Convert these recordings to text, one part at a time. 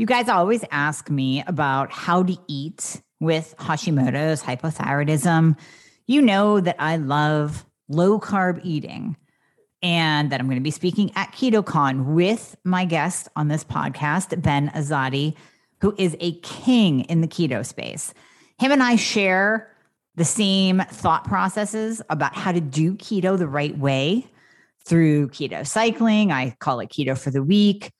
You guys always ask me about how to eat with Hashimoto's hypothyroidism. You know that I love low carb eating and that I'm going to be speaking at KetoCon with my guest on this podcast, Ben Azadi, who is a king in the keto space. Him and I share the same thought processes about how to do keto the right way through keto cycling. I call it keto for the week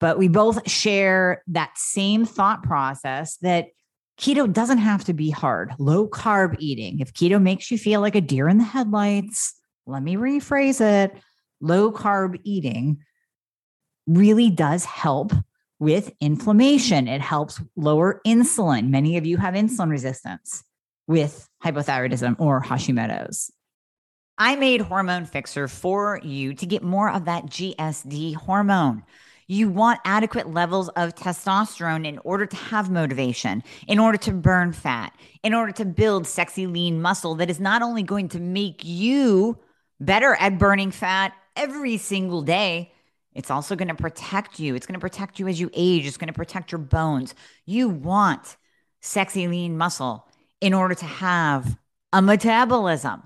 but we both share that same thought process that keto doesn't have to be hard. Low carb eating. If keto makes you feel like a deer in the headlights, let me rephrase it. Low carb eating really does help with inflammation. It helps lower insulin. Many of you have insulin resistance with hypothyroidism or Hashimoto's. I made Hormone Fixer for you to get more of that GSD hormone. You want adequate levels of testosterone in order to have motivation, in order to burn fat, in order to build sexy, lean muscle that is not only going to make you better at burning fat every single day, it's also going to protect you. It's going to protect you as you age, it's going to protect your bones. You want sexy, lean muscle in order to have a metabolism.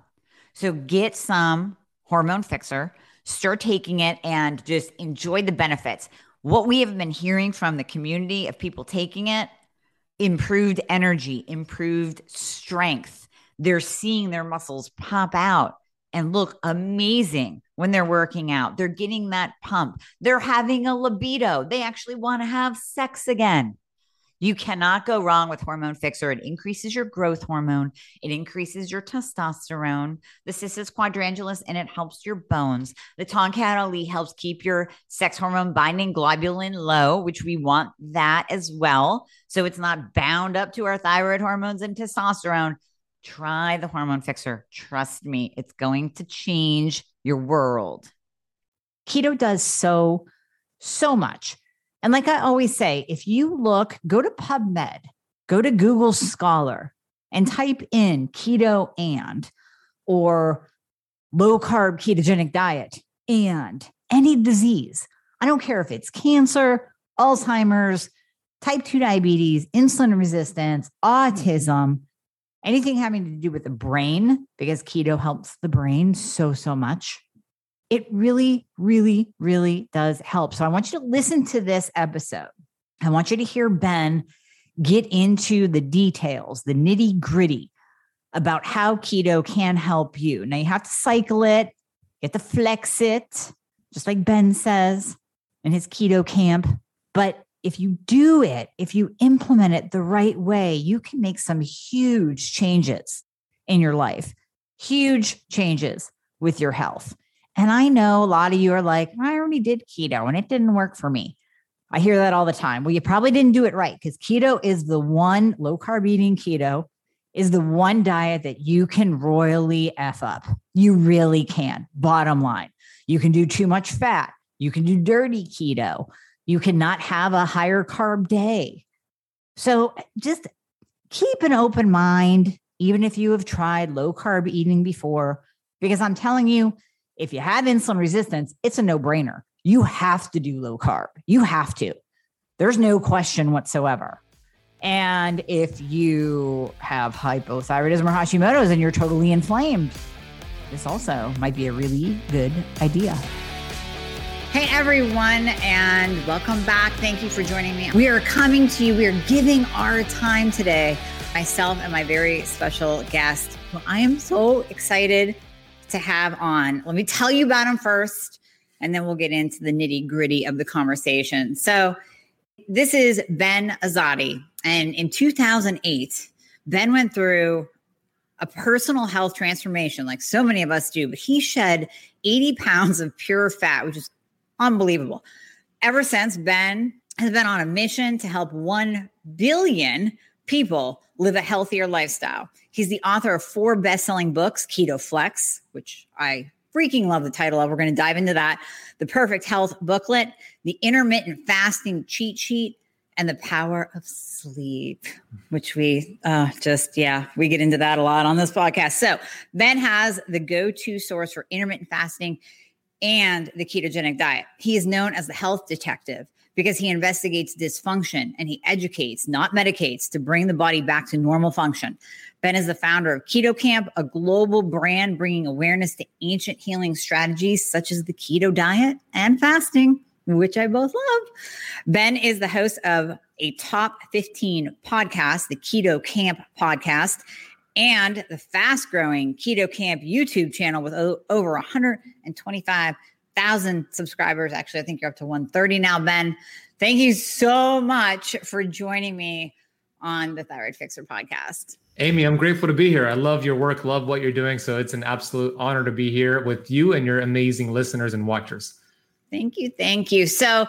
So get some hormone fixer start taking it and just enjoy the benefits. What we have been hearing from the community of people taking it improved energy, improved strength. They're seeing their muscles pop out and look amazing when they're working out. They're getting that pump. They're having a libido. They actually want to have sex again. You cannot go wrong with Hormone Fixer. It increases your growth hormone, it increases your testosterone, the Cissus quadrangularis, and it helps your bones. The Tongkat Ali helps keep your sex hormone binding globulin low, which we want that as well. So it's not bound up to our thyroid hormones and testosterone. Try the Hormone Fixer. Trust me, it's going to change your world. Keto does so, so much and like I always say, if you look, go to PubMed, go to Google Scholar and type in keto and or low carb ketogenic diet and any disease. I don't care if it's cancer, Alzheimer's, type 2 diabetes, insulin resistance, autism, anything having to do with the brain, because keto helps the brain so, so much it really, really, really does help. So I want you to listen to this episode. I want you to hear Ben get into the details, the nitty gritty about how keto can help you. Now you have to cycle it, you have to flex it, just like Ben says in his keto camp. But if you do it, if you implement it the right way, you can make some huge changes in your life, huge changes with your health. And I know a lot of you are like, I already did keto and it didn't work for me. I hear that all the time. Well, you probably didn't do it right because keto is the one low carb eating keto is the one diet that you can royally F up. You really can. Bottom line, you can do too much fat. You can do dirty keto. You cannot have a higher carb day. So just keep an open mind, even if you have tried low carb eating before, because I'm telling you, if you have insulin resistance, it's a no brainer. You have to do low carb. You have to. There's no question whatsoever. And if you have hypothyroidism or Hashimoto's and you're totally inflamed, this also might be a really good idea. Hey everyone, and welcome back. Thank you for joining me. We are coming to you, we are giving our time today, myself and my very special guest, I am so excited to have on. Let me tell you about him first, and then we'll get into the nitty gritty of the conversation. So, this is Ben Azadi. And in 2008, Ben went through a personal health transformation, like so many of us do, but he shed 80 pounds of pure fat, which is unbelievable. Ever since, Ben has been on a mission to help 1 billion people live a healthier lifestyle. He's the author of four best selling books Keto Flex, which I freaking love the title of. We're going to dive into that. The Perfect Health Booklet, The Intermittent Fasting Cheat Sheet, and The Power of Sleep, which we uh, just, yeah, we get into that a lot on this podcast. So, Ben has the go to source for intermittent fasting and the ketogenic diet. He is known as the health detective because he investigates dysfunction and he educates, not medicates, to bring the body back to normal function. Ben is the founder of Keto Camp, a global brand bringing awareness to ancient healing strategies such as the keto diet and fasting, which I both love. Ben is the host of a top 15 podcast, the Keto Camp podcast, and the fast growing Keto Camp YouTube channel with over 125 thousand subscribers. Actually, I think you're up to 130 now, Ben. Thank you so much for joining me on the Thyroid Fixer podcast. Amy, I'm grateful to be here. I love your work, love what you're doing. So it's an absolute honor to be here with you and your amazing listeners and watchers. Thank you. Thank you. So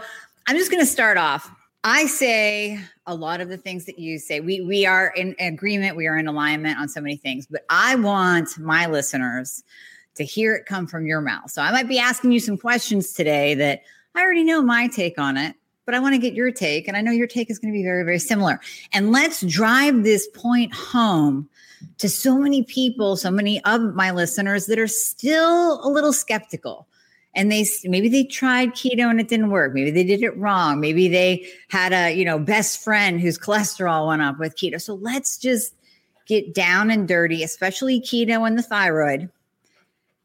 I'm just going to start off. I say a lot of the things that you say. We we are in agreement, we are in alignment on so many things, but I want my listeners to hear it come from your mouth. So I might be asking you some questions today that I already know my take on it, but I want to get your take. And I know your take is going to be very, very similar. And let's drive this point home to so many people, so many of my listeners that are still a little skeptical. And they maybe they tried keto and it didn't work. Maybe they did it wrong. Maybe they had a, you know, best friend whose cholesterol went up with keto. So let's just get down and dirty, especially keto and the thyroid.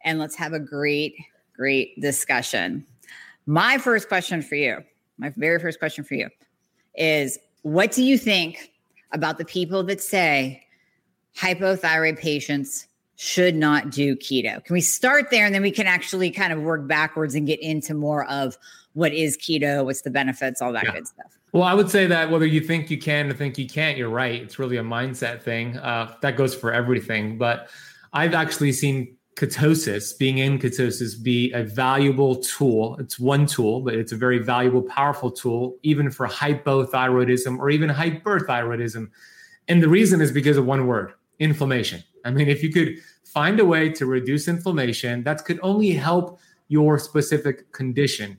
And let's have a great, great discussion. My first question for you my very first question for you is what do you think about the people that say hypothyroid patients should not do keto? Can we start there and then we can actually kind of work backwards and get into more of what is keto, what's the benefits, all that yeah. good stuff? Well, I would say that whether you think you can or think you can't, you're right. It's really a mindset thing. Uh, that goes for everything. But I've actually seen ketosis, being in ketosis, be a valuable tool. It's one tool, but it's a very valuable, powerful tool, even for hypothyroidism or even hyperthyroidism. And the reason is because of one word inflammation. I mean, if you could find a way to reduce inflammation, that could only help your specific condition.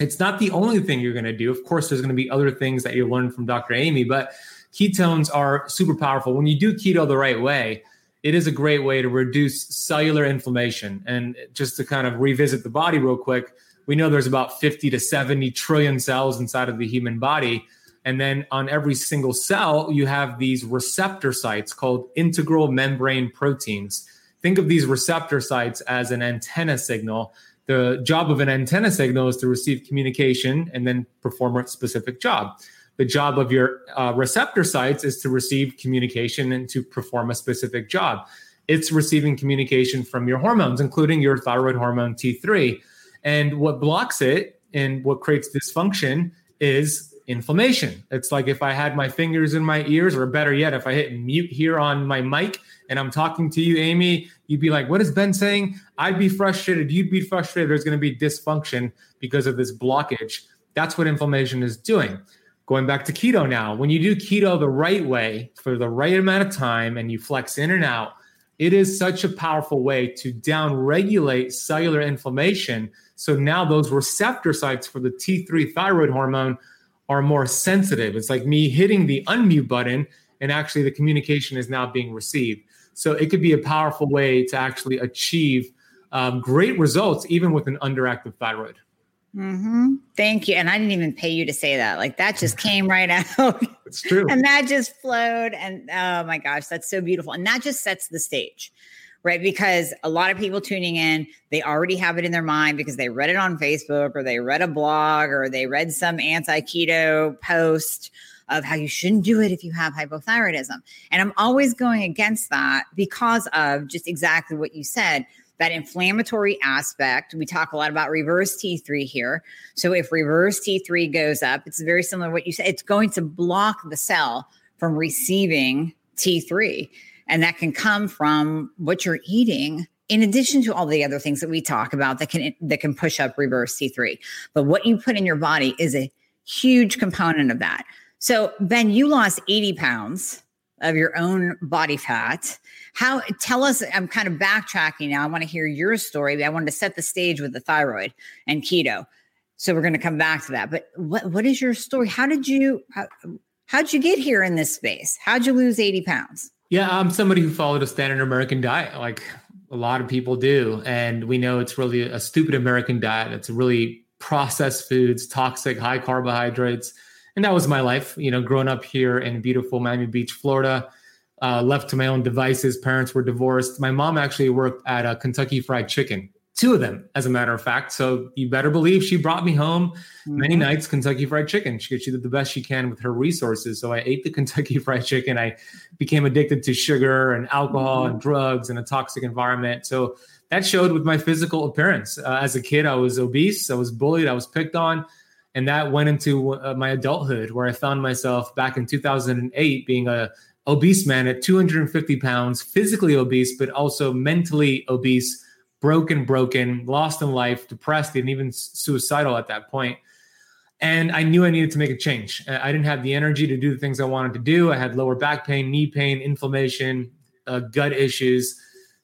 It's not the only thing you're going to do. Of course, there's going to be other things that you learn from Dr. Amy, but ketones are super powerful. When you do keto the right way, it is a great way to reduce cellular inflammation. And just to kind of revisit the body real quick, we know there's about 50 to 70 trillion cells inside of the human body. And then on every single cell, you have these receptor sites called integral membrane proteins. Think of these receptor sites as an antenna signal. The job of an antenna signal is to receive communication and then perform a specific job the job of your uh, receptor sites is to receive communication and to perform a specific job. It's receiving communication from your hormones, including your thyroid hormone T3. And what blocks it and what creates dysfunction is inflammation. It's like if I had my fingers in my ears, or better yet, if I hit mute here on my mic and I'm talking to you, Amy, you'd be like, What is Ben saying? I'd be frustrated. You'd be frustrated. There's going to be dysfunction because of this blockage. That's what inflammation is doing going back to keto now, when you do keto the right way for the right amount of time and you flex in and out, it is such a powerful way to down regulate cellular inflammation. So now those receptor sites for the T3 thyroid hormone are more sensitive. It's like me hitting the unmute button, and actually the communication is now being received. So it could be a powerful way to actually achieve um, great results, even with an underactive thyroid. Mm-hmm. Thank you. And I didn't even pay you to say that. Like that just came right out. It's true. and that just flowed. And oh my gosh, that's so beautiful. And that just sets the stage, right? Because a lot of people tuning in, they already have it in their mind because they read it on Facebook or they read a blog or they read some anti keto post of how you shouldn't do it if you have hypothyroidism. And I'm always going against that because of just exactly what you said that inflammatory aspect. We talk a lot about reverse T3 here. So if reverse T3 goes up, it's very similar to what you said. It's going to block the cell from receiving T3. And that can come from what you're eating in addition to all the other things that we talk about that can that can push up reverse T3. But what you put in your body is a huge component of that. So Ben, you lost 80 pounds of your own body fat. How tell us, I'm kind of backtracking now. I want to hear your story. I wanted to set the stage with the thyroid and keto. So we're going to come back to that. But what what is your story? How did you how, how'd you get here in this space? How'd you lose 80 pounds? Yeah, I'm somebody who followed a standard American diet, like a lot of people do. And we know it's really a stupid American diet. It's really processed foods, toxic, high carbohydrates. And that was my life, you know, growing up here in beautiful Miami Beach, Florida. Uh, left to my own devices. Parents were divorced. My mom actually worked at a Kentucky Fried Chicken two of them, as a matter of fact. So you better believe she brought me home mm-hmm. many nights Kentucky Fried Chicken. She, she did the best she can with her resources. So I ate the Kentucky Fried Chicken. I became addicted to sugar and alcohol mm-hmm. and drugs and a toxic environment. So that showed with my physical appearance. Uh, as a kid, I was obese. I was bullied. I was picked on. And that went into uh, my adulthood, where I found myself back in 2008 being a obese man at 250 pounds, physically obese, but also mentally obese broken, broken, lost in life, depressed, and even suicidal at that point. And I knew I needed to make a change. I didn't have the energy to do the things I wanted to do. I had lower back pain, knee pain, inflammation, uh, gut issues.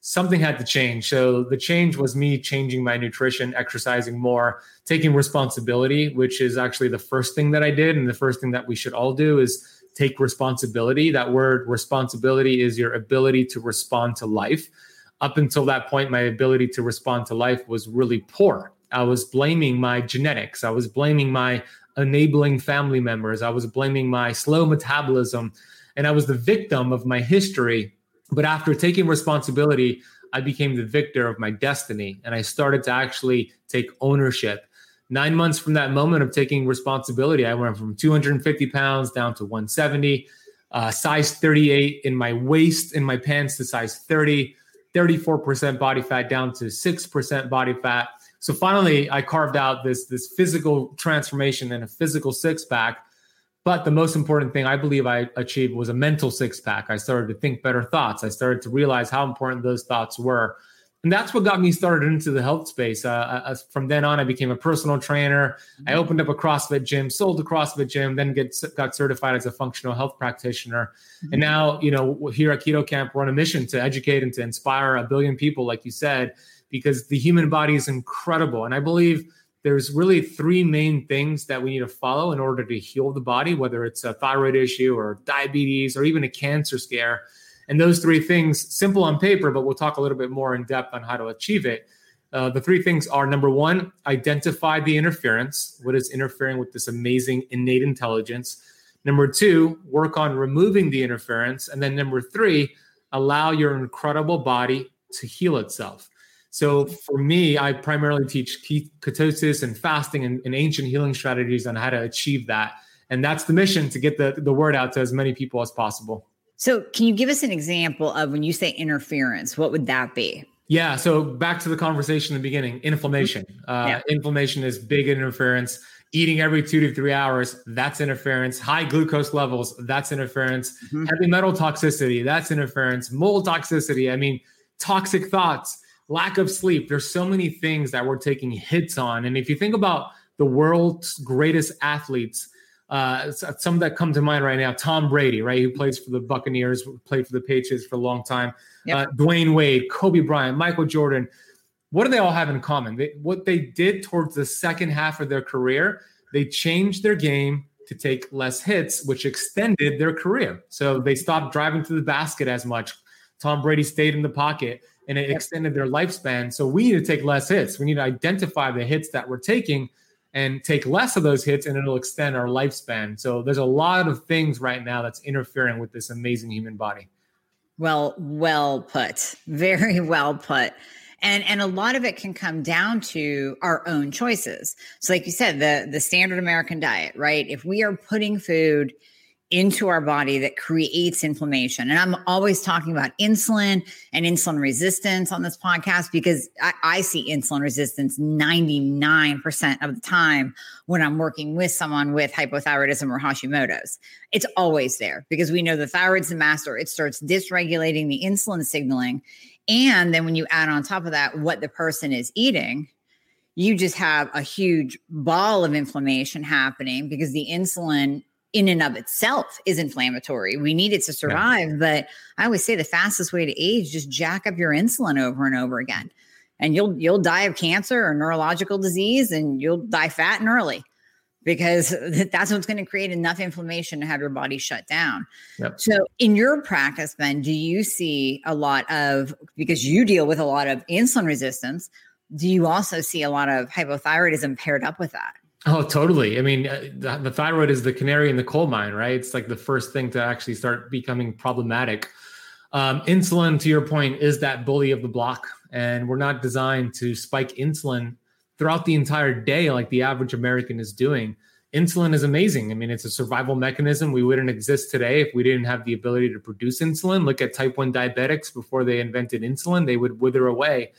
Something had to change. So the change was me changing my nutrition, exercising more, taking responsibility, which is actually the first thing that I did. And the first thing that we should all do is take responsibility. That word responsibility is your ability to respond to life up until that point, my ability to respond to life was really poor. I was blaming my genetics. I was blaming my enabling family members. I was blaming my slow metabolism. And I was the victim of my history. But after taking responsibility, I became the victor of my destiny. And I started to actually take ownership. Nine months from that moment of taking responsibility, I went from 250 pounds down to 170, uh, size 38 in my waist, in my pants to size 30 34% body fat down to 6% body fat. So finally, I carved out this, this physical transformation and a physical six pack. But the most important thing I believe I achieved was a mental six pack. I started to think better thoughts. I started to realize how important those thoughts were and that's what got me started into the health space. Uh, uh, from then on, I became a personal trainer. I mm-hmm. opened up a CrossFit gym, sold a CrossFit gym, then get got certified as a functional health practitioner. Mm-hmm. And now, you know, here at Keto Camp, we're on a mission to educate and to inspire a billion people, like you said, because the human body is incredible. And I believe there's really three main things that we need to follow in order to heal the body, whether it's a thyroid issue or diabetes or even a cancer scare. And those three things, simple on paper, but we'll talk a little bit more in depth on how to achieve it. Uh, the three things are number one, identify the interference. What is interfering with this amazing innate intelligence? Number two, work on removing the interference. And then number three, allow your incredible body to heal itself. So for me, I primarily teach ketosis and fasting and, and, ancient healing strategies on how to achieve that. And that's the mission to get the, the word out to as many people as possible. So, can you give us an example of when you say interference? What would that be? Yeah. So, back to the conversation in the beginning inflammation. Mm-hmm. Uh, yeah. Inflammation is big interference. Eating every two to three hours, that's interference. High glucose levels, that's interference. Mm-hmm. Heavy metal toxicity, that's interference. Mold toxicity, I mean, toxic thoughts, lack of sleep. There's so many things that we're taking hits on. And if you think about the world's greatest athletes, uh, some that come to mind right now: Tom Brady, right, who plays for the Buccaneers, played for the Patriots for a long time. Yep. Uh, Dwyane Wade, Kobe Bryant, Michael Jordan. What do they all have in common? They, what they did towards the second half of their career, they changed their game to take less hits, which extended their career. So they stopped driving to the basket as much. Tom Brady stayed in the pocket and it extended their lifespan. So we need to take less hits. We need to identify the hits that we're taking and take less of those hits and it'll extend our lifespan. So there's a lot of things right now that's interfering with this amazing human body. Well, well put. Very well put. And and a lot of it can come down to our own choices. So like you said, the the standard American diet, right? If we are putting food into our body that creates inflammation. And I'm always talking about insulin and insulin resistance on this podcast because I, I, see insulin resistance 99% of the time when I'm working with someone with hypothyroidism or Hashimoto's. It's always there because we know the thyroid's the master. It starts dysregulating the insulin signaling. And then when you add on top of that what the person is eating, you just have a huge ball of inflammation happening because the insulin in and of itself is inflammatory. We need it to survive. Yeah. But I always say the fastest way to age, just jack up your insulin over and over again. And you'll you'll die of cancer or neurological disease and you'll die fat and early because that's what's going to create enough inflammation to have your body shut down. Yep. So in your practice, Ben, do you see a lot of because you deal with a lot of insulin resistance, do you also see a lot of hypothyroidism paired up with that? Oh, totally. I mean, uh, the, the, thyroid is the canary in the coal mine, right? It's like the first thing to actually start becoming problematic. Um, insulin, to your point, is that bully of the block. And we're not designed to spike insulin throughout the entire day like the average American is doing. Insulin is amazing. I mean, it's a survival mechanism. We wouldn't exist today if we didn't have the ability to produce insulin. Look at type 1 diabetics before they invented insulin, they would wither away.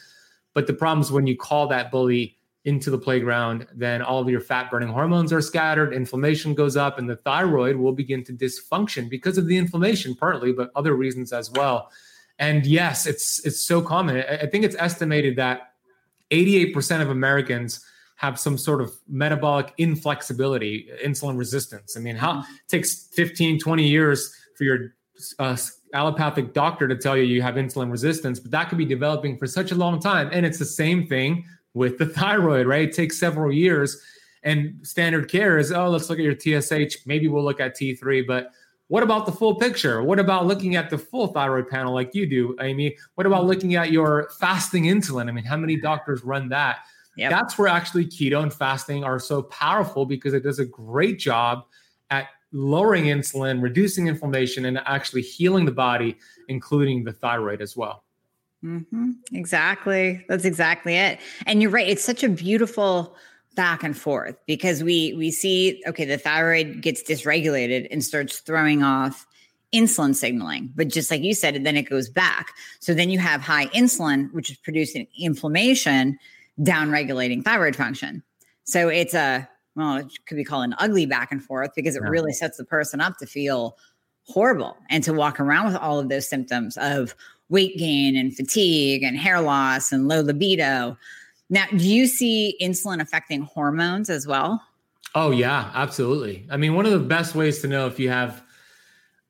But the problem is when you call that bully into the playground, then all of your fat burning hormones are scattered, inflammation goes up, and the thyroid will begin to dysfunction because of the inflammation, partly, but other reasons as well. And yes, it's it's so common. I think it's estimated that 88% of Americans have some sort of metabolic inflexibility, insulin resistance. I mean, how mm-hmm. it takes 15, 20 years for your uh, allopathic doctor to tell you you have insulin resistance, but that could be developing for such a long time. And it's the same thing with the thyroid, right? It takes several years. And standard care is, oh, let's look at your TSH. Maybe we'll look at T3, but what about the full picture? What about looking at the full thyroid panel like you do, Amy? What about looking at your fasting insulin? I mean, how many doctors run that? Yep. That's where actually keto and fasting are so powerful because it does a great job at lowering insulin, reducing inflammation, and actually healing the body, including the thyroid as well. Mm-hmm. Exactly. That's exactly it. And you're right. It's such a beautiful back and forth because we we see okay the thyroid gets dysregulated and starts throwing off insulin signaling but just like you said then it goes back so then you have high insulin which is producing inflammation down regulating thyroid function so it's a well it could be called an ugly back and forth because it yeah. really sets the person up to feel horrible and to walk around with all of those symptoms of weight gain and fatigue and hair loss and low libido. Now, do you see insulin affecting hormones as well? Oh, yeah, absolutely. I mean, one of the best ways to know if you have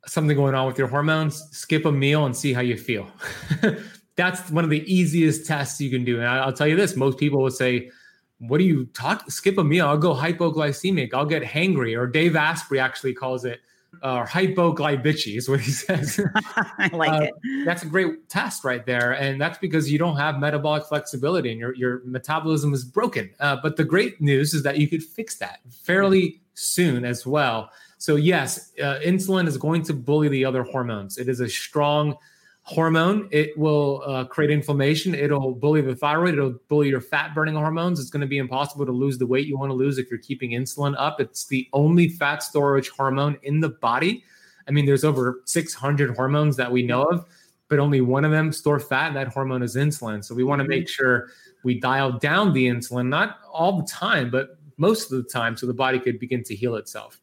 something going on with your hormones, skip a meal and see how you feel. That's one of the easiest tests you can do. And I'll tell you this most people will say, What do you talk? Skip a meal. I'll go hypoglycemic. I'll get hangry. Or Dave Asprey actually calls it uh, hypoglycemia is what he says. I like uh, it. That's a great test right there, and that's because you don't have metabolic flexibility and your your metabolism is broken. Uh, but the great news is that you could fix that fairly soon as well. So yes, uh, insulin is going to bully the other hormones. It is a strong hormone. It will uh, create inflammation. It'll bully the thyroid. It'll bully your fat burning hormones. It's going to be impossible to lose the weight you want to lose if you're keeping insulin up. It's the only fat storage hormone in the body. I mean, there's over 600 hormones that we know of, but only one of them store fat, and that hormone is insulin. So we want to make sure we dial down the insulin, not all the time, but most of the time, so the body could begin to heal itself.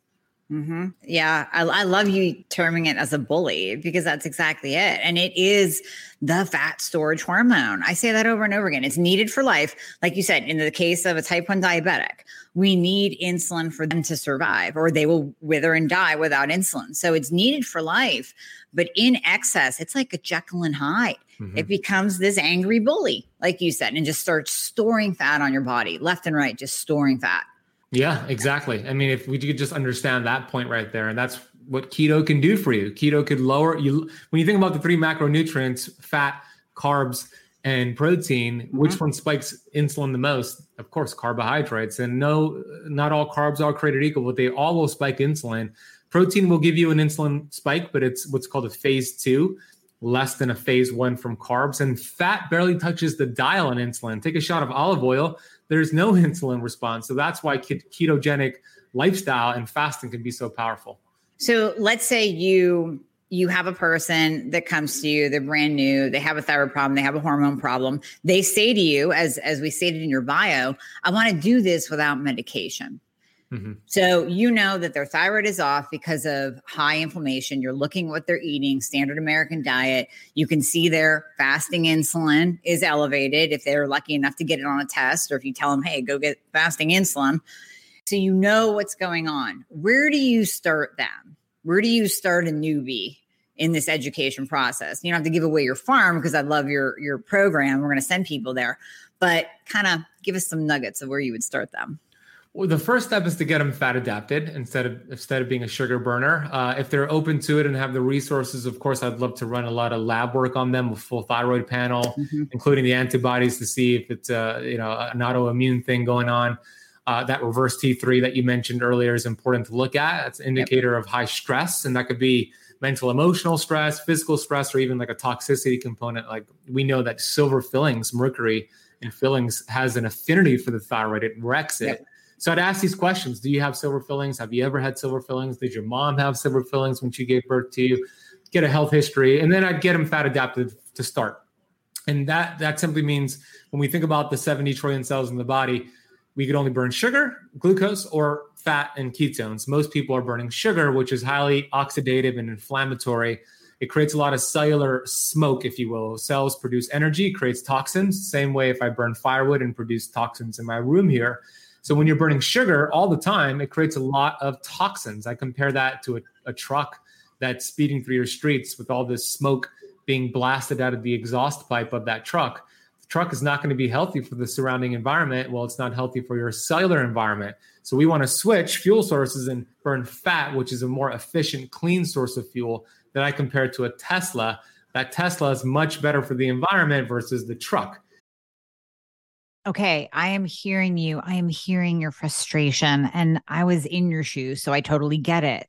Mm-hmm. Yeah, I, I, love you terming it as a bully because that's exactly it. And it is the fat storage hormone. I say that over and over again. It's needed for life. Like you said, in the case of a type 1 diabetic, we need insulin for them to survive or they will wither and die without insulin. So it's needed for life. But in excess, it's like a Jekyll and Hyde. Mm-hmm. It becomes this angry bully, like you said, and just starts storing fat on your body left and right, just storing fat. Yeah, exactly. I mean, if we could just understand that point right there, and that's what keto can do for you. Keto could lower you when you think about the three macronutrients: fat, carbs, and protein. Mm-hmm. Which one spikes insulin the most? Of course, carbohydrates. And no, not all carbs are created equal, but they all will spike insulin. Protein will give you an insulin spike, but it's what's called a phase two, less than a phase one from carbs. And fat barely touches the dial on insulin. Take a shot of olive oil there's no insulin response. So that's why ketogenic lifestyle and fasting can be so powerful. So let's say you you have a person that comes to you they're brand new they have a thyroid problem they have a hormone problem they say to you as as we stated in your bio i want to do this without medication Mm-hmm. So you know that their thyroid is off because of high inflammation. You're looking what they're eating, standard American diet. You can see their fasting insulin is elevated if they're lucky enough to get it on a test, or if you tell them, hey, go get fasting insulin. So you know what's going on. Where do you start them? Where do you start a newbie in this education process? You don't have to give away your farm because I love your your program. We're going to send people there, but kind of give us some nuggets of where you would start them. Well, the first step is to get them fat adapted instead of instead of being a sugar burner. Uh, if they're open to it and have the resources, of course, I'd love to run a lot of lab work on them, a full thyroid panel, mm-hmm. including the antibodies to see if it's a, uh, you know an autoimmune thing going on. Uh, that reverse T3 that you mentioned earlier is important to look at. It's an indicator yep. of high stress, and that could be mental, emotional stress, physical stress, or even like a toxicity component. Like we know that silver fillings, mercury in fillings, has an affinity for the thyroid. It wrecks it. Yep so I'd ask these questions Do you have silver fillings? Have you ever had silver fillings? Did your mom have silver fillings when she gave birth to you? Get a health history. And then I'd get them fat adapted to start. And that, that simply means when we think about the 70 trillion cells in the body, we could only burn sugar, glucose, or fat and ketones. Most people are burning sugar, which is highly oxidative and inflammatory. It creates a lot of cellular smoke, if you will. Cells produce energy, creates toxins. Same way if I burn firewood and produce toxins in my room here. So when you're burning sugar all the time, it creates a lot of toxins. I compare that to a, a truck that's speeding through your streets with all this smoke being blasted out of the exhaust pipe of that truck. The truck is not going to be healthy for the surrounding environment. Well, it's not healthy for your cellular environment. So we want to switch fuel sources and burn fat, which is a more efficient, clean source of fuel that I compare to a Tesla. That Tesla is much better for the environment versus the truck okay, I am hearing you. I am hearing your frustration. And I was in your shoes. So I totally get it.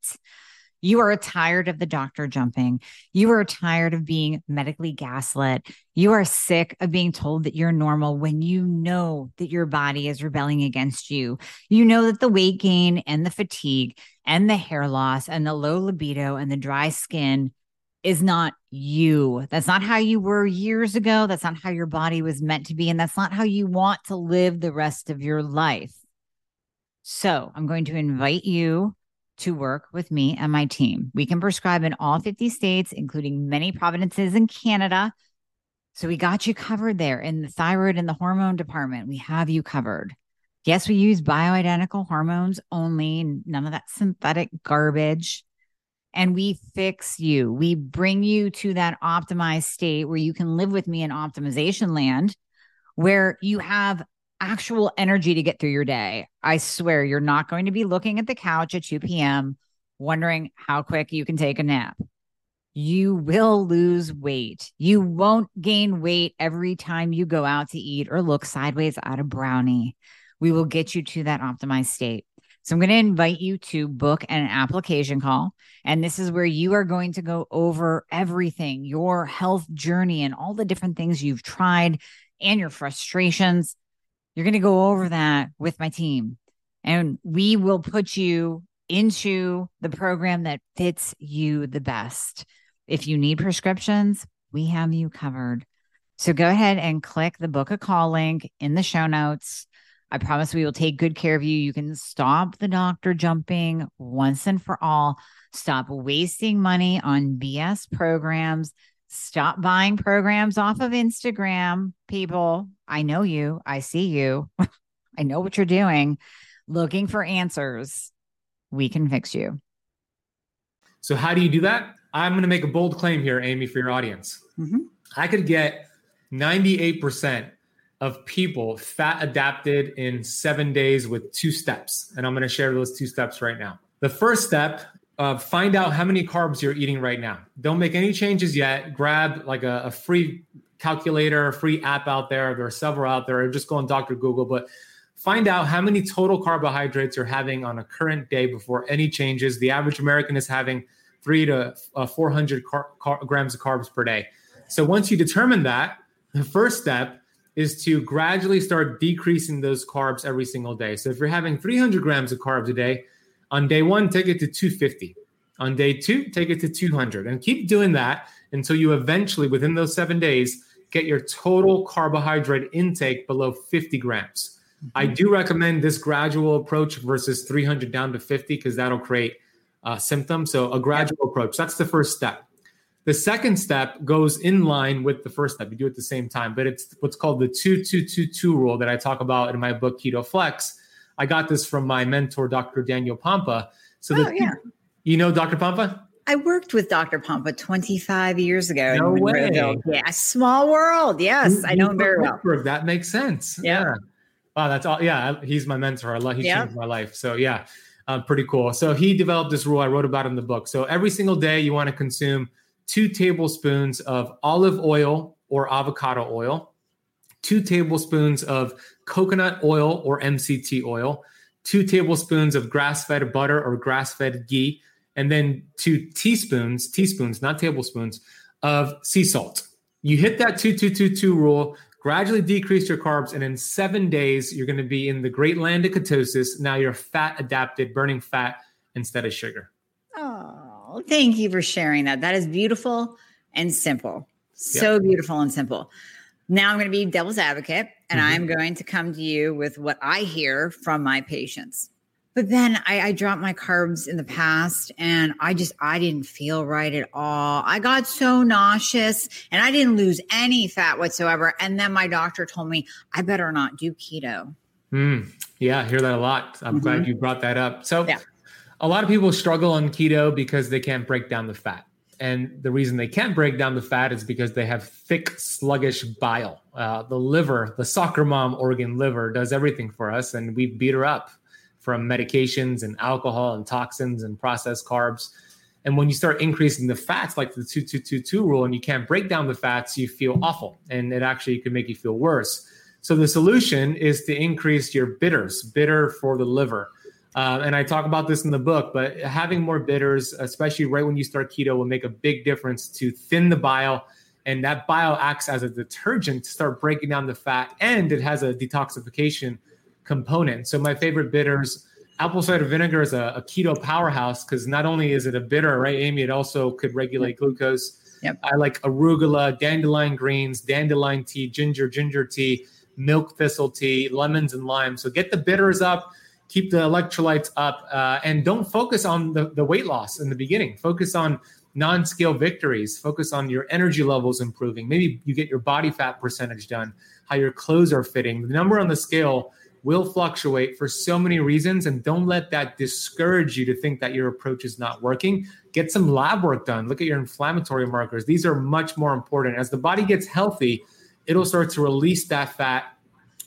You are tired of the doctor jumping. You are tired of being medically gaslit. You are sick of being told that you're normal when you know that your body is rebelling against you. You know that the weight gain and the fatigue and the hair loss and the low libido and the dry skin is not you. That's not how you were years ago. That's not how your body was meant to be. And that's not how you want to live the rest of your life. So I'm going to invite you to work with me and my team. We can prescribe in all 50 states, including many provinces in Canada. So we got you covered there in the thyroid and the hormone department. We have you covered. Yes, we use bioidentical hormones only, none of that synthetic garbage and we fix you. We bring you to that optimized state where you can live with me in optimization land, where you have actual energy to get through your day. I swear you're not going to be looking at the couch at 2 p.m. wondering how quick you can take a nap. You will lose weight. You won't gain weight every time you go out to eat or look sideways at a brownie. We will get you to that optimized state. So I'm going to invite you to book an application call. And this is where you are going to go over everything your health journey and all the different things you've tried and your frustrations. You're going to go over that with my team. And we will put you into the program that fits you the best. If you need prescriptions, we have you covered. So go ahead and click the book a call link in the show notes. I promise we will take good care of you. You can stop the doctor jumping once and for all. Stop wasting money on BS programs. Stop buying programs off of Instagram. People, I know you. I see you. I know what you're doing. Looking for answers. We can fix you. So, how do you do that? I'm going to make a bold claim here, Amy, for your audience. Mm-hmm. I could get 98% of people fat adapted in seven days with two steps. And I'm going to share those two steps right now. The first step, uh, find out how many carbs you're eating right now. Don't make any changes yet. Grab like a, a free calculator, a free app out there. There are several out there. Just go on Dr. Google, but find out how many total carbohydrates you're having on a current day before any changes. The average American is having three to uh, 400 car- car- grams of carbs per day. So once you determine that, the first step is to gradually start decreasing those carbs every single day. So if you're having 300 grams of carbs a day, on day one, take it to 250. On day two, take it to 200. And keep doing that until you eventually, within those seven days, get your total carbohydrate intake below 50 grams. Mm-hmm. I do recommend this gradual approach versus 300 down to 50 because that'll create uh, symptoms. So a gradual approach. That's the first step. The second step goes in line with the first step. You do it at the same time, but it's what's called the 2222 rule that I talk about in my book, Keto Flex. I got this from my mentor, Dr. Daniel Pompa. So, oh, the, yeah. you know Dr. Pompa? I worked with Dr. Pompa 25 years ago. No way. Yeah, small world. Yes, you, I know him very well. That makes sense. Yeah. yeah. Wow, that's all. Yeah, he's my mentor. I love. He Yeah. changed my life. So yeah, uh, pretty cool. So he developed this rule. I wrote about in the book. So every single day, you want to consume two tablespoons of olive oil or avocado oil, two tablespoons of coconut oil or MCT oil, two tablespoons of grass-fed butter or grass-fed ghee, and then two teaspoons, teaspoons, not tablespoons, of sea salt. You hit that two two two two rule. Gradually decrease your carbs, and in seven days, you're going to be in the great land of ketosis. Now you're fat adapted, burning fat instead of sugar. Thank you for sharing that. That is beautiful and simple. So beautiful and simple. Now I'm going to be devil's advocate and Mhm. I'm going to come to you with what I hear from my patients. But then I, I dropped my carbs in the past and I just, I didn't feel right at all. I got so nauseous and I didn't lose any fat whatsoever. And then my doctor told me I better not do keto. Mm, yeah, I hear that a lot. I'm Mhm. glad you brought that up. So, Yeah. A lot of people struggle on keto because they can't break down the fat. And the reason they can't break down the fat is because they have thick, sluggish bile. Uh, the liver, the soccer mom organ liver, does everything for us, and we beat her up from medications and alcohol and toxins and processed carbs. And when you start increasing the fats, like the 2222 rule, and you can't break down the fats, you feel awful. And it actually can make you feel worse. So the solution is to increase your bitters, bitter for the liver. Uh, and I talk about this in the book, but having more bitters, especially right when you start keto, will make a big difference to thin the bile. And that bile acts as a detergent to start breaking down the fat, and it has a detoxification component. So my favorite bitters, apple cider vinegar is a, a keto powerhouse because not only is it a bitter, right, Amy, it also could regulate glucose. Yep. I like arugula, dandelion greens, dandelion tea, ginger, ginger tea, milk thistle tea, lemons and lime. So get the bitters up, keep the electrolytes up, uh, and don't focus on the, the weight loss in the beginning. Focus on non-scale victories. Focus on your energy levels improving. Maybe you get your body fat percentage done, how your clothes are fitting. The number on the scale will fluctuate for so many reasons, and don't let that discourage you to think that your approach is not working. Get some lab work done. Look at your inflammatory markers. These are much more important. As the body gets healthy, it'll start to release that fat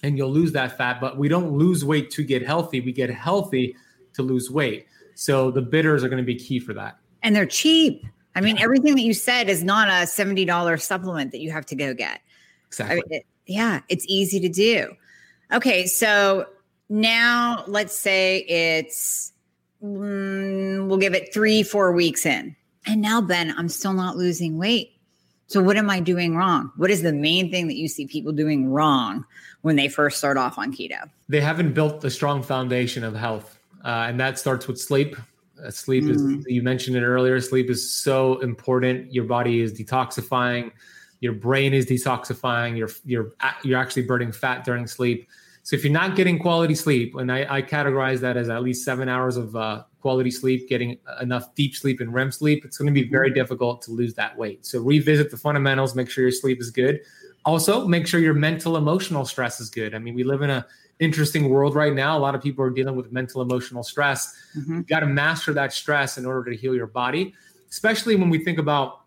and you'll lose that fat. But we don't lose weight to get healthy. We get healthy to lose weight. So the bitters are going to be key for that. And they're cheap. I mean, everything that you said is not a $70 supplement that you have to go get. I Exactly. mean, it- yeah, it's easy to do. Okay, so now let's say it's mm, we'll give it three, four weeks in, and now Ben, I'm still not losing weight. So what am I doing wrong? What is the main thing that you see people doing wrong when they first start off on keto? they haven't built the strong foundation of health, uh, and that starts with sleep. Uh, sleep Mm. is you mentioned it earlier. Sleep is so important. Your body is detoxifying, your brain is detoxifying. You're you're you're actually burning fat during sleep. So if you're not getting quality sleep, and I, I categorize that as at least seven hours of uh, quality sleep, getting enough deep sleep and REM sleep, it's going to be very difficult to lose that weight. So revisit the fundamentals. Make sure your sleep is good. Also, make sure your mental emotional stress is good. I mean, we live in a interesting world right now. A lot of people are dealing with mental emotional stress. Mhm. You got to master that stress in order to heal your body, especially when we think about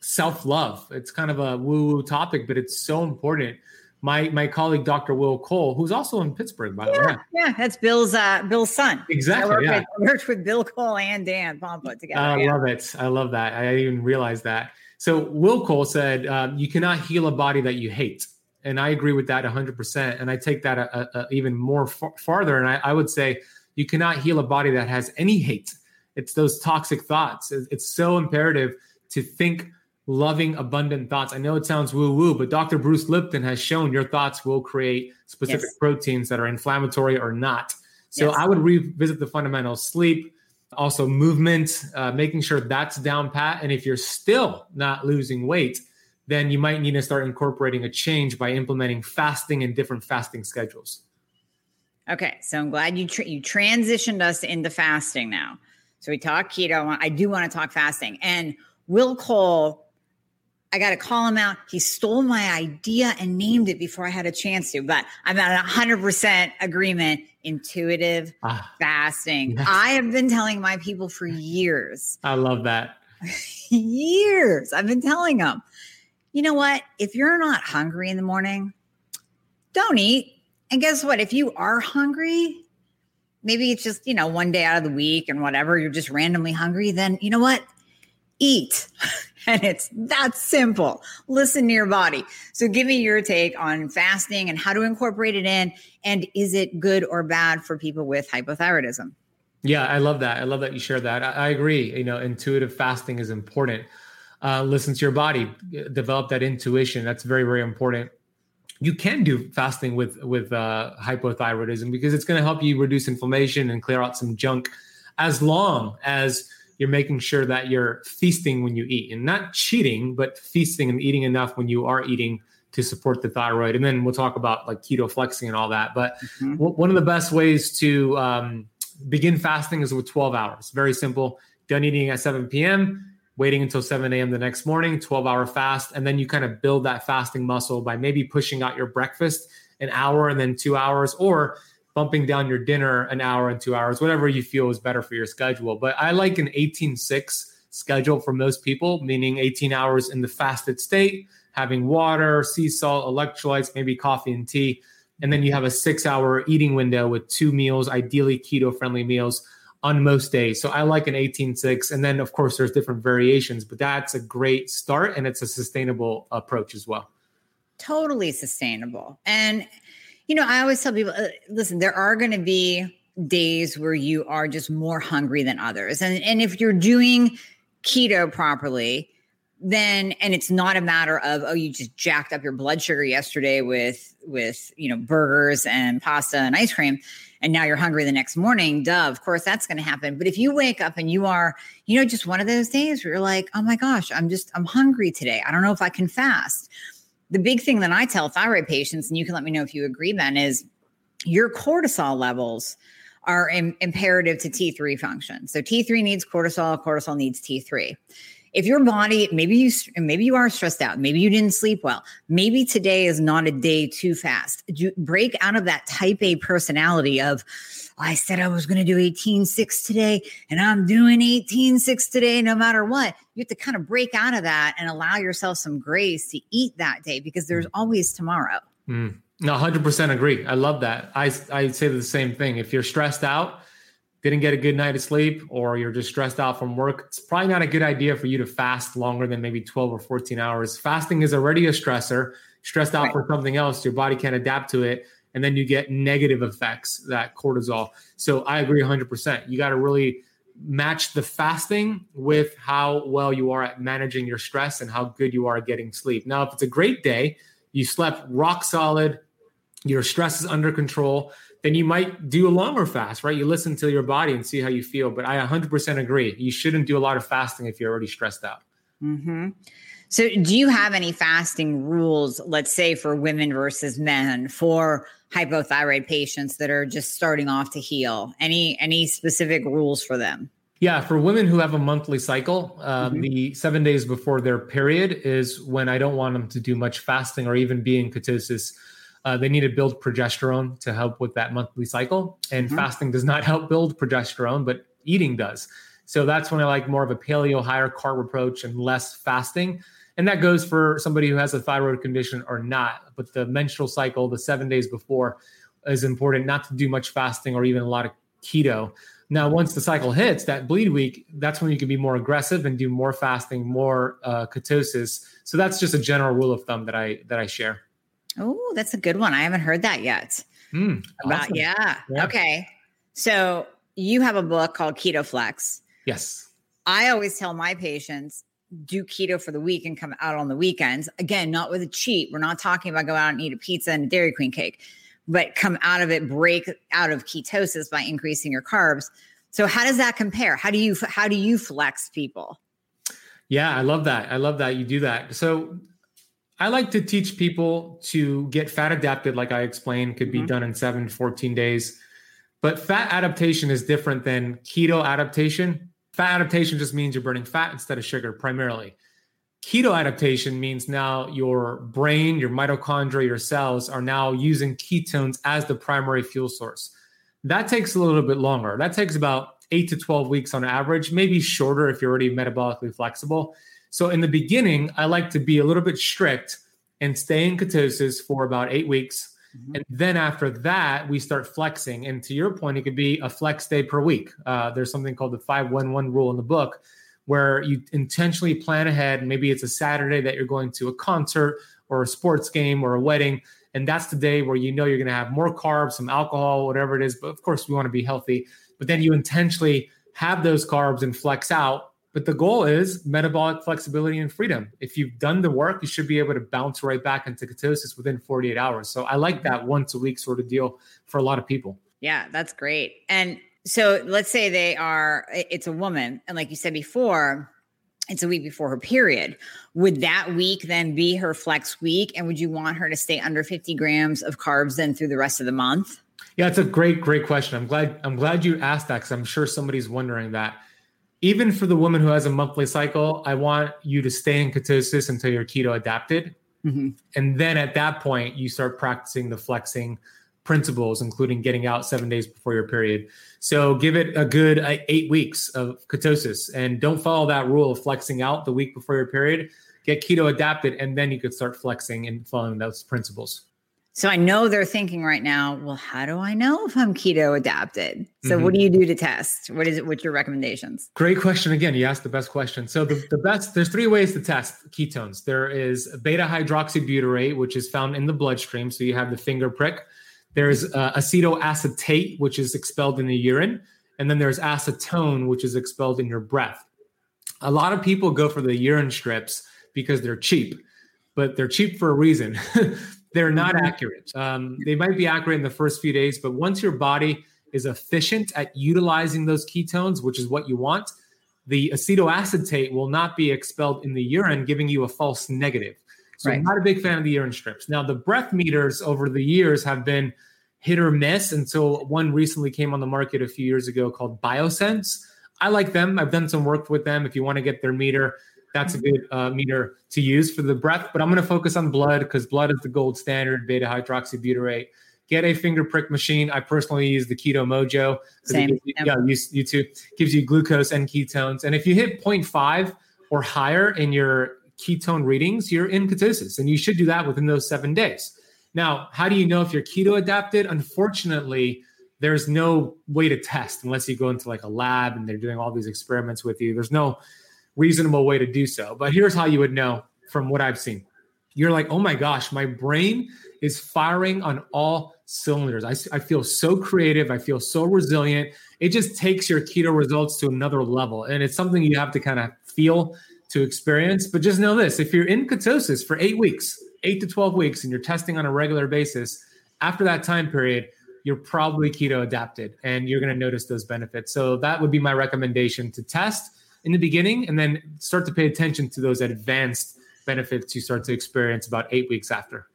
self love. It's kind of a woo woo topic, but it's so important. My my colleague Dr. Will Cole, who's also in Pittsburgh, by the way. Yeah, that's Bill's uh, Bill's son. I Exactly. worked, Yeah. with, I worked with Bill Cole and Dan Pompa together. I yeah. love it. I love that. I didn't even realize that. So Will Cole said, um, "You cannot heal a body that you hate," and I agree with that 100. percent And I take that a, a, a even more far, farther, and I, I would say you cannot heal a body that has any hate. It's those toxic thoughts. It's so imperative to think loving, abundant thoughts. I know it sounds woo woo, but Dr. Bruce Lipton has shown your thoughts will create specific Yes. proteins that are inflammatory or not. So Yes. I would revisit the fundamentals: sleep, also movement, uh, making sure that's down pat. And if you're still not losing weight, then you might need to start incorporating a change by implementing fasting and different fasting schedules. Okay, so I'm glad you tra- you transitioned us into fasting now. So we talk keto. I do want to talk fasting. And Will Cole, I got to call him out. He stole my idea and named it before I had a chance to. But I'm at 100% agreement. Intuitive Ah, fasting. Yes. I have been telling my people for years, I love that. years. I've been telling them, you know what? If you're not hungry in the morning, don't eat. And guess what? If you are hungry, maybe it's just, you know, one day out of the week and whatever, you're just randomly hungry, then you know what? Eat. and it's that simple. Listen to your body. So give me your take on fasting and how to incorporate it in. And is it good or bad for people with hypothyroidism? Yeah, I love that. I love that you shared that. I, I agree. You know, intuitive fasting is important. Uh, listen to your body, develop that intuition. That's very, very important you can do fasting with with uh, hypothyroidism because it's going to help you reduce inflammation and clear out some junk, as long as you're making sure that you're feasting when you eat and not cheating, but feasting and eating enough when you are eating to support the thyroid. And then we'll talk about like keto flexing and all that. But mm-hmm. w- one of the best ways to um, begin fasting is with 12 hours. Very simple. Done eating at 7 p.m waiting until 7 a.m. the next morning, 12 hour fast. And then you kind of build that fasting muscle by maybe pushing out your breakfast an hour and then two hours, or bumping down your dinner an hour and two hours, whatever you feel is better for your schedule. But I like an 18 6 schedule for most people, meaning 18 hours in the fasted state, having water, sea salt, electrolytes, maybe coffee and tea. And then you have a six hour eating window with two meals, ideally keto friendly meals on most days. So I like an 18.6. And then, of course, there's different variations, but that's a great start and it's a sustainable approach as well. Totally sustainable. And, you know, I always tell people uh, listen, there are going to be days where you are just more hungry than others. And, and if you're doing keto properly, then and it's not a matter of oh you just jacked up your blood sugar yesterday with with you know burgers and pasta and ice cream and now you're hungry the next morning, duh, of course that's going to happen. But if you wake up and you are, you know, just one of those days where you're like, oh my gosh, I'm just, I'm hungry today. I don't know if I can fast. The big thing that I tell thyroid patients, and you can let me know if you agree, Ben, is your cortisol levels are Im- imperative to T3 function. So T3 needs cortisol, cortisol needs T3 if your body maybe you maybe you are stressed out maybe you didn't sleep well maybe today is not a day too fast. You break out of that type a personality of i said i was going to do 18.6 today and i'm doing 18.6 today no matter what. You have to kind of break out of that and allow yourself some grace to eat that day because there's mm. always tomorrow. Mm. no 100% agree. I love that. I i say the same thing. If you're stressed out didn't get a good night of sleep or you're just stressed out from work, it's probably not a good idea for you to fast longer than maybe 12 or 14 hours. Fasting is already a stressor, stressed out right. for something else, your body can't adapt to it. And then you get negative effects, that cortisol. So I agree 100%. You got to really match the fasting with how well you are at managing your stress and how good you are at getting sleep. Now, if it's a great day, you slept rock solid, your stress is under control, then you might do a longer fast, right? You listen to your body and see how you feel. But I 100% agree. You shouldn't do a lot of fasting if you're already stressed out. Mm-hmm. So, do you have any fasting rules, let's say for women versus men, for hypothyroid patients that are just starting off to heal? Any any specific rules for them? Yeah, for women who have a monthly cycle, um, mm-hmm. the seven days before their period is when I don't want them to do much fasting or even be in ketosis uh, they need to build progesterone to help with that monthly cycle. And mm-hmm. fasting does not help build progesterone, but eating does. So that's when I like more of a paleo, higher carb approach and less fasting. And that goes for somebody who has a thyroid condition or not. But the menstrual cycle, the seven days before, is important not to do much fasting or even a lot of keto. Now, once the cycle hits that bleed week, that's when you can be more aggressive and do more fasting, more uh, ketosis. So that's just a general rule of thumb that I that I share. Oh, that's a good one. I haven't heard that yet. Mm, About awesome. yeah. yeah. Okay. So you have a book called Keto Flex. Yes. I always tell my patients do keto for the week and come out on the weekends. Again, not with a cheat. We're not talking about go out and eat a pizza and a Dairy Queen cake, but come out of it, break out of ketosis by increasing your carbs. So how does that compare? How do you how do you flex people? Yeah, I love that. I love that you do that. So I like to teach people to get fat adapted, like I explained, could be mm-hmm. done in seven, to 14 days. But fat adaptation is different than keto adaptation. Fat adaptation just means you're burning fat instead of sugar primarily. Keto adaptation means now your brain, your mitochondria, your cells are now using ketones as the primary fuel source. That takes a little bit longer. That takes about eight to 12 weeks on average, maybe shorter if you're already metabolically flexible. So in the beginning, I like to be a little bit strict and stay in ketosis for about eight weeks. Mm-hmm. And then after that, we start flexing. And to your point, it could be a flex day per week. Uh, there's something called the 511 rule in the book where you intentionally plan ahead. Maybe it's a Saturday that you're going to a concert or a sports game or a wedding. And that's the day where you know you're going to have more carbs, some alcohol, whatever it is. But of course, we want to be healthy. But then you intentionally have those carbs and flex out but the goal is metabolic flexibility and freedom. If you've done the work, you should be able to bounce right back into ketosis within 48 hours. So I like that once a week sort of deal for a lot of people. Yeah, that's great. And so let's say they are, it's a woman. And like you said before, it's a week before her period. Would that week then be her flex week? And would you want her to stay under 50 grams of carbs then through the rest of the month? Yeah, it's a great, great question. I'm glad I'm glad you asked that because I'm sure somebody's wondering that even for the woman who has a monthly cycle, I want you to stay in ketosis until you're keto adapted. Mm-hmm. And then at that point, you start practicing the flexing principles, including getting out seven days before your period. So give it a good uh, eight weeks of ketosis and don't follow that rule of flexing out the week before your period. Get keto adapted, and then you could start flexing and following those principles. So I know they're thinking right now, well, how do I know if I'm keto adapted? So mm-hmm. what do you do to test? What is it? What's your recommendations? Great question. Again, you asked the best question. So the, the best, there's three ways to test ketones. There is beta hydroxybutyrate, which is found in the bloodstream. So you have the finger prick. There's uh, acetoacetate, which is expelled in the urine. And then there's acetone, which is expelled in your breath. A lot of people go for the urine strips because they're cheap, but they're cheap for a reason. they're not accurate. Um, they might be accurate in the first few days, but once your body is efficient at utilizing those ketones, which is what you want, the acetoacetate will not be expelled in the urine, giving you a false negative. So right. I'm not a big fan of the urine strips. Now, the breath meters over the years have been hit or miss until one recently came on the market a few years ago called Biosense. I like them. I've done some work with them. If you want to get their meter, that's a good uh, meter to use for the breath. But I'm going to focus on blood because blood is the gold standard, beta hydroxybutyrate. Get a finger prick machine. I personally use the Keto Mojo. Same. You, yeah, you, you too. Gives you glucose and ketones. And if you hit 0.5 or higher in your ketone readings, you're in ketosis. And you should do that within those seven days. Now, how do you know if you're keto adapted? Unfortunately, there's no way to test unless you go into like a lab and they're doing all these experiments with you. There's no reasonable way to do so. But here's how you would know from what I've seen. You're like, oh my gosh, my brain is firing on all cylinders. I, I feel so creative. I feel so resilient. It just takes your keto results to another level. And it's something you have to kind of feel to experience. But just know this if you're in ketosis for eight weeks, eight to 12 weeks, and you're testing on a regular basis, after that time period, you're probably keto adapted and you're going to notice those benefits. So that would be my recommendation to test in the beginning and then start to pay attention to those advanced benefits you start to experience about eight weeks after.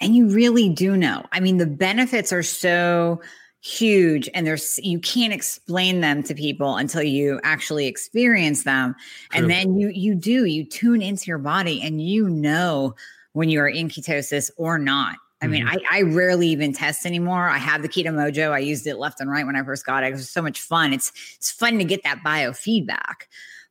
And you really do know. I mean, the benefits are so huge and there's you can't explain them to people until you actually experience them True. and then you you do you tune into your body and you know when you are in ketosis or not I mean, mm-hmm. I, I rarely even test anymore. I have the Keto Mojo. I used it left and right when I first got it. It was so much fun. It's it's fun to get that biofeedback.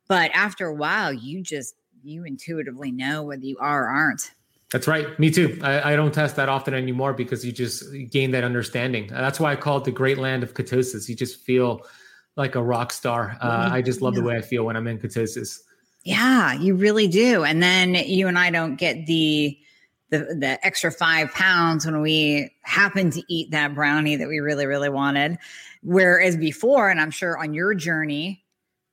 But after a while, you just you intuitively know whether you are or aren't. That's right. Me too. I, I, don't test that often anymore because you just gain that understanding. That's why I call it the great land of ketosis. You just feel like a rock star. Uh, I just love the way I feel when I'm in ketosis. Yeah, you really do. And then you and I don't get the the the extra five pounds when we happen to eat that brownie that we really really wanted. Whereas before, and I'm sure on your journey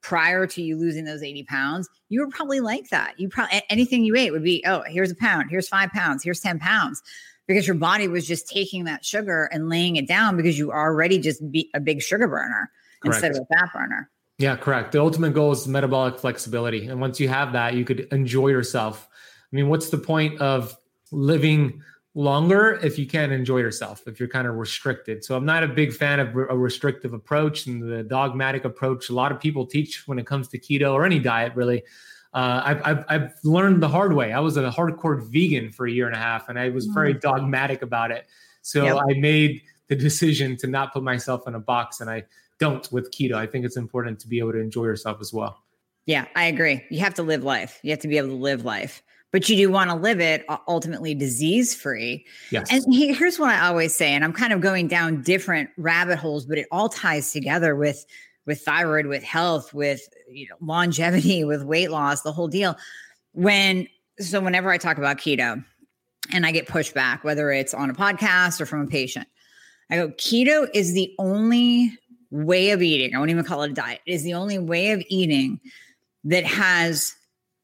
prior to you losing those 80 pounds, you were probably like that. You probably anything you ate would be, oh, here's a pound, here's five pounds, here's 10 pounds. Because your body was just taking that sugar and laying it down because you already just be a big sugar burner correct. instead of a fat burner. Yeah, correct. The ultimate goal is metabolic flexibility. And once you have that, you could enjoy yourself. I mean, what's the point of living longer if you can't enjoy yourself, if you're kind of restricted. So I'm not a big fan of a restrictive approach and the dogmatic approach a lot of people teach when it comes to keto or any diet, really. Uh, I've, I've, I've, learned the hard way. I was a hardcore vegan for a year and a half, and I was very mm. dogmatic about it. So yep. I made the decision to not put myself in a box, and I don't with keto. I think it's important to be able to enjoy yourself as well. Yeah, I agree. You have to live life. You have to be able to live life but you do want to live it ultimately disease free. Yes. And here's what I always say, and I'm kind of going down different rabbit holes, but it all ties together with with thyroid, with health, with you know longevity, with weight loss, the whole deal. When so whenever I talk about keto and I get pushback, whether it's on a podcast or from a patient, I go, keto is the only way of eating. I won't even call it a diet. It is the only way of eating that has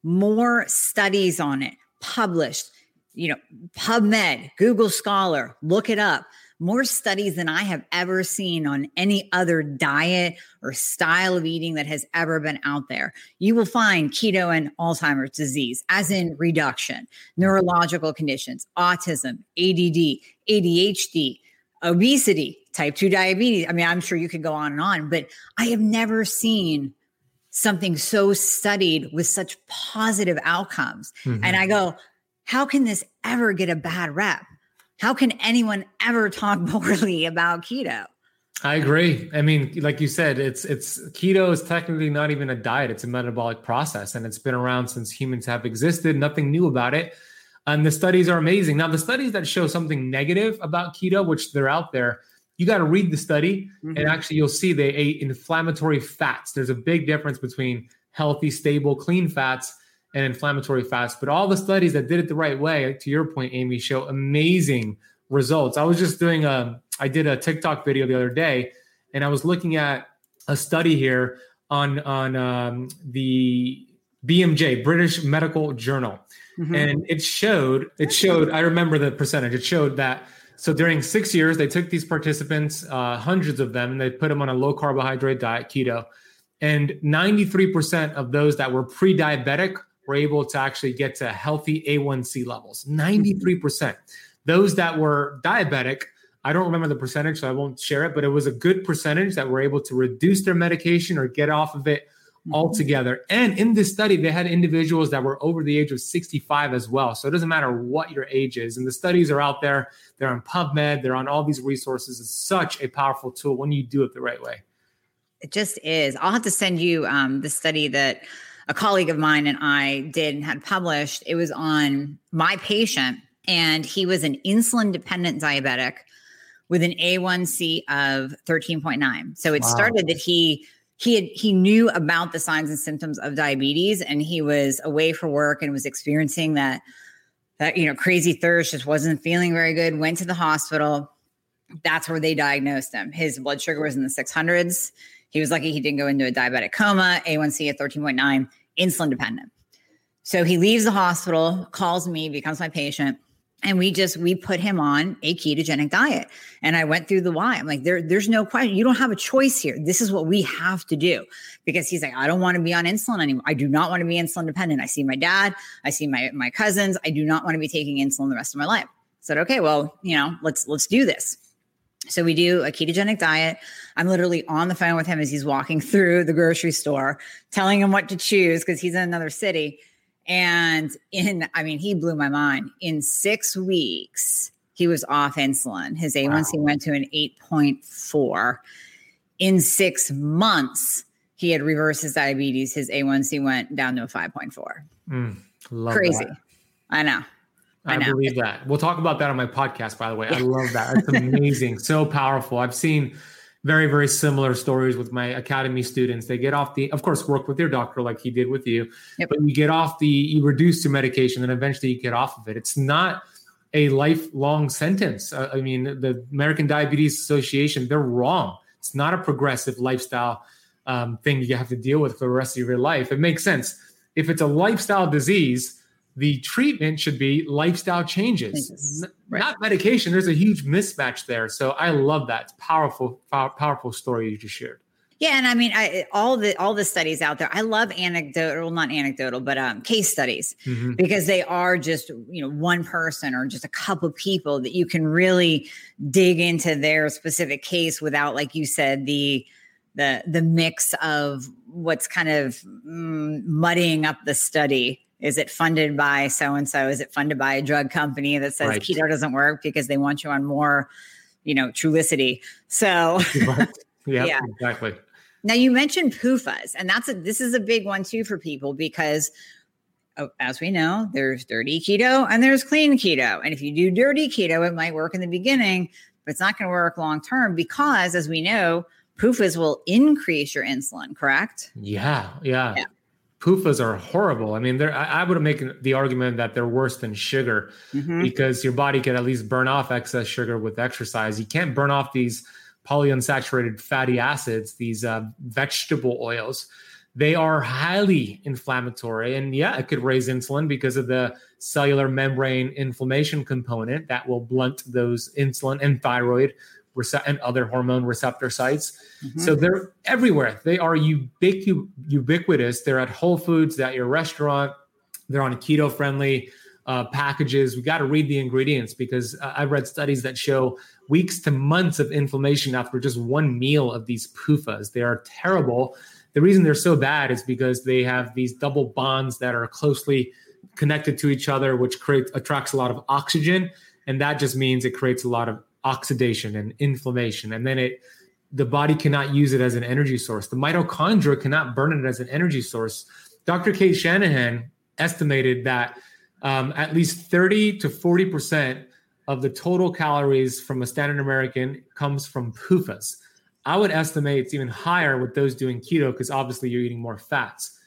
more studies on it published, you know, PubMed, Google Scholar, look it up. More studies than I have ever seen on any other diet or style of eating that has ever been out there. You will find keto and Alzheimer's disease, as in reduction, neurological conditions, autism, ADD, ADHD, obesity, type 2 diabetes. I mean, I'm sure you could go on and on, but I have never seen something so studied with such positive outcomes. Mm-hmm. And I go, how can this ever get a bad rep? How can anyone ever talk poorly about keto? I agree. I mean, like you said, it's it's keto is technically not even a diet; it's a metabolic process, and it's been around since humans have existed. Nothing new about it, and the studies are amazing. Now, the studies that show something negative about keto, which they're out there, you got to read the study mm-hmm. and actually you'll see they ate inflammatory fats. There's a big difference between healthy, stable, clean fats and inflammatory fats. But all the studies that did it the right way, to your point, Amy, show amazing results. I was just doing a, I did a TikTok video the other day, and I was looking at a study here on on um, the BMJ, British Medical Journal, mm-hmm. and it showed it showed. I remember the percentage. It showed that so during six years, they took these participants, uh, hundreds of them, and they put them on a low carbohydrate diet, keto. And 93% of those that were pre diabetic were able to actually get to healthy A1C levels. 93%. Those that were diabetic, I don't remember the percentage, so I won't share it, but it was a good percentage that were able to reduce their medication or get off of it. Altogether. And in this study, they had individuals that were over the age of 65 as well. So it doesn't matter what your age is. And the studies are out there, they're on PubMed, they're on all these resources. It's such a powerful tool when you do it the right way. It just is. I'll have to send you um, the study that a colleague of mine and I did and had published. It was on my patient, and he was an insulin dependent diabetic with an A1C of 13.9. So it wow. started that he he had he knew about the signs and symptoms of diabetes and he was away for work and was experiencing that that you know crazy thirst just wasn't feeling very good went to the hospital. That's where they diagnosed him. His blood sugar was in the 600s he was lucky he didn't go into a diabetic coma a1c at 13.9 insulin dependent. So he leaves the hospital calls me becomes my patient and we just we put him on a ketogenic diet. And i went through the why. I'm like there there's no question. You don't have a choice here. This is what we have to do. Because he's like i don't want to be on insulin anymore. I do not want to be insulin dependent. I see my dad. I see my my cousins. I do not want to be taking insulin the rest of my life. I said okay well you know let's let's do this. So we do a ketogenic diet. I'm literally on the phone with him as he's walking through the grocery store, telling him what to choose because he's in another city. And in, I mean, he blew my mind. In six weeks, he was off insulin. His A1C wow. went to an 8.4. In six months, he had reversed his diabetes. His A1C went down to a 5.4. Mm, Crazy. That. I know. I, I believe that. We'll talk about that on my podcast, by the way. I love that. It's amazing. so powerful. I've seen very very similar stories with my academy students. They get off the of course work with their doctor like he did with you yep. but you get off the you reduce your medication and eventually you get off of it. It's not a lifelong sentence. I mean the american diabetes association they're wrong. It's not a progressive lifestyle um, thing you have to deal with for the rest of your life. It makes sense. If it's a lifestyle disease the treatment should be lifestyle changes, right. not medication. There's a huge mismatch there. So I love that. It's powerful, powerful story you just shared. Yeah, and I mean, I, all the all the studies out there. I love anecdotal, not anecdotal, but um, case studies mm-hmm. because they are just you know one person or just a couple people that you can really dig into their specific case without, like you said, the the the mix of what's kind of mm, muddying up the study is it funded by so and so? Is it funded by a drug company that says right. keto doesn't work because they want you on more, you know, Trulicity? So, yeah, yeah, exactly. Now you mentioned PUFAs, and that's a this is a big one too for people because oh, as we know, there's dirty keto and there's clean keto. And if you do dirty keto, it might work in the beginning, but it's not going to work long term because, as we know, PUFAs will increase your insulin, correct? Yeah, yeah. yeah. PUFAs are horrible. I mean, they I, I would make the argument that they're worse than sugar mm-hmm. because your body can at least burn off excess sugar with exercise. You can't burn off these polyunsaturated fatty acids, these uh, vegetable oils. They are highly inflammatory. And yeah, it could raise insulin because of the cellular membrane inflammation component that will blunt those insulin and thyroid and other hormone receptor sites. Mm-hmm. So they're everywhere. They are ubiqu- ubiquitous. They're at Whole Foods, at your restaurant. They're on keto friendly uh, packages. We got to read the ingredients because uh, I've read studies that show weeks to months of inflammation after just one meal of these PUFAs. They are terrible. The reason they're so bad is because they have these double bonds that are closely connected to each other, which creates attracts a lot of oxygen, and that just means it creates a lot of oxidation and inflammation. And then it the body cannot use it as an energy source. The mitochondria cannot burn it as an energy source. Dr cate shanahan estimated that um, at least 30 to 40 percent of the total calories from a standard american comes from pufas. I would estimate it's even higher with those doing keto because obviously you're eating more fats.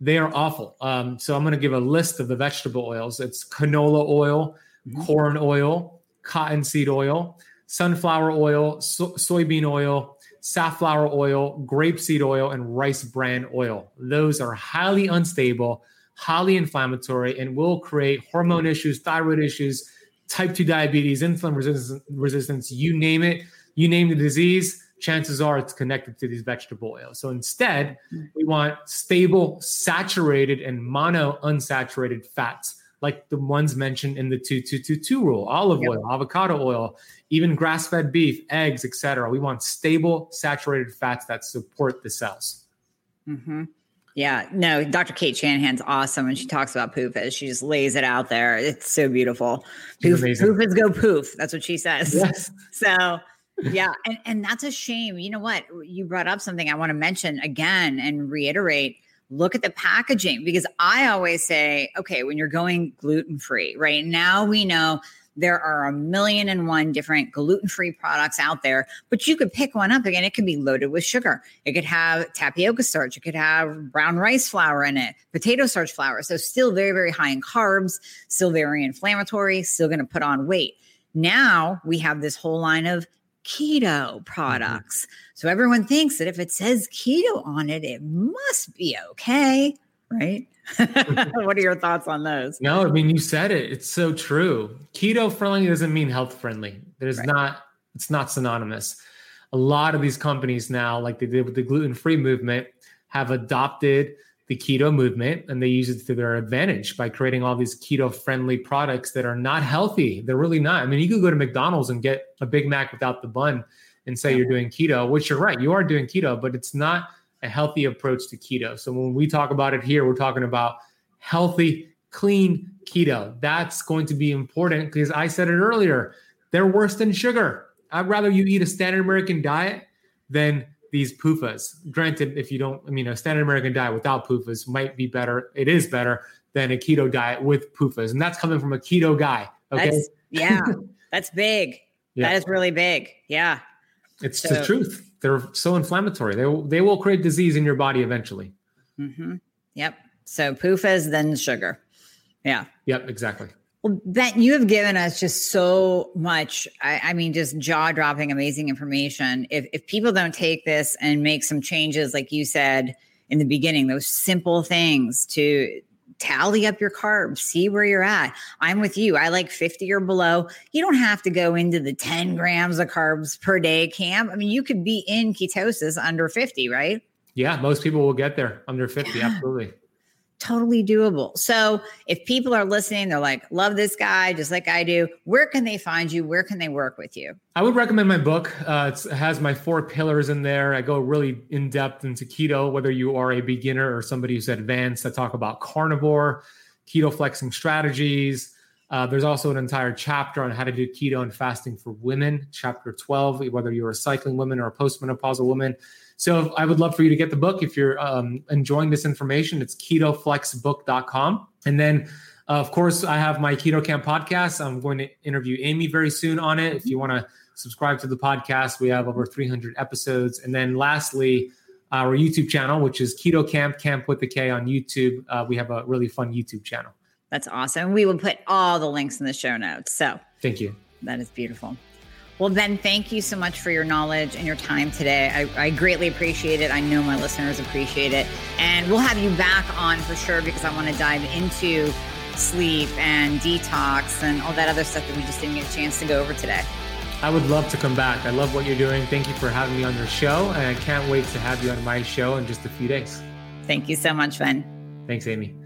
They are awful. Um, so i'm going to give a list of the vegetable oils. It's canola oil mm-hmm. corn oil cottonseed oil, sunflower oil, so- soybean oil, safflower oil, grapeseed oil, and rice bran oil. Those are highly unstable, highly inflammatory, and will create hormone issues, thyroid issues, type 2 diabetes, insulin resistance, resistance you name it, you name the disease, chances are it's connected to these vegetable oils. So instead, we want stable, saturated, and mono unsaturated fats like the ones mentioned in the 2222 rule olive yep. oil avocado oil even grass-fed beef eggs etc we want stable saturated fats that support the cells. Mm-hmm. yeah no dr cate shanahan's awesome when she talks about poof PUFAs she just lays it out there. It's so beautiful. Poof, PUFAs go poof. That's what she says. Yes. so yeah and, and that's a shame. You know what? You brought up something i want to mention again and reiterate look at the packaging because I always say, okay, when you're going gluten free, right now we know there are a million and one different gluten free products out there, but you could pick one up again. It could be loaded with sugar. It could have tapioca starch. It could have brown rice flour in it, potato starch flour. So, still very, very high in carbs, still very inflammatory, still going to put on weight. Now we have this whole line of keto mm-hmm. products. So everyone thinks that if it says keto on it, it must be okay, right? what are your thoughts on those? No, I mean you said it. It's so true. Keto friendly doesn't mean health friendly. There's right. not. It's not synonymous. A lot of these companies now, like they did with the gluten free movement, have adopted the keto movement and they use it to their advantage by creating all these keto friendly products that are not healthy. They're really not. I mean, you could go to McDonald's and get a Big Mac without the bun and say you're doing keto, which you're right, you are doing keto, but it's not a healthy approach to keto. So when we talk about it here, we're talking about healthy, clean keto. That's going to be important because I said it earlier, they're worse than sugar. I'd rather you eat a standard American diet than these PUFAs. Granted, if you don't, I mean, a standard American diet without PUFAs might be better. It is better than a keto diet with PUFAs. And that's coming from a keto guy. Okay. That's, yeah. that's big. Yeah. That is really big. Yeah. It's so, the truth. They're so inflammatory. They, will, they will create disease in your body eventually. Mm-hmm. Yep. So PUFAs, then sugar. Yeah. Yep. Exactly. Well, Ben, you have given us just so much. I, I mean, just jaw dropping, amazing information. If, if people don't take this and make some changes, like you said in the beginning, those simple things to tally up your carbs, see where you're at. I'm with you. I like 50 or below. You don't have to go into the 10 grams of carbs per day camp. I mean, you could be in ketosis under 50, right? Yeah, most people will get there under 50. Absolutely totally doable. So if people are listening, they're like, love this guy, just like I do. Where can they find you? Where can they work with you? I would recommend my book. Uh, it has my four pillars in there. I go really in depth into keto, whether you are a beginner or somebody who's advanced. I talk about carnivore, keto flexing strategies. Uh, there's also an entire chapter on how to do keto and fasting for women, chapter 12, whether you're a cycling woman or a postmenopausal woman So I would love for you to get the book if you're um, enjoying this information. It's ketoflexbook.com. And then, uh, of course, I have my Keto Kamp podcast. I'm going to interview Amy very soon on it. If you want to subscribe to the podcast, we have over 300 episodes. And then, lastly, our YouTube channel, which is Keto Kamp, Camp with the K on YouTube. Uh, we have a really fun YouTube channel. That's awesome. We will put all the links in the show notes. So thank you. That is beautiful. Well, Ben, thank you so much for your knowledge and your time today. I, I, greatly appreciate it. I know my listeners appreciate it. And we'll have you back on for sure because I want to dive into sleep and detox and all that other stuff that we just didn't get a chance to go over today. I would love to come back. I love what you're doing. Thank you for having me on your show. And I can't wait to have you on my show in just a few days. Thank you so much, Ben. Thanks, Amy.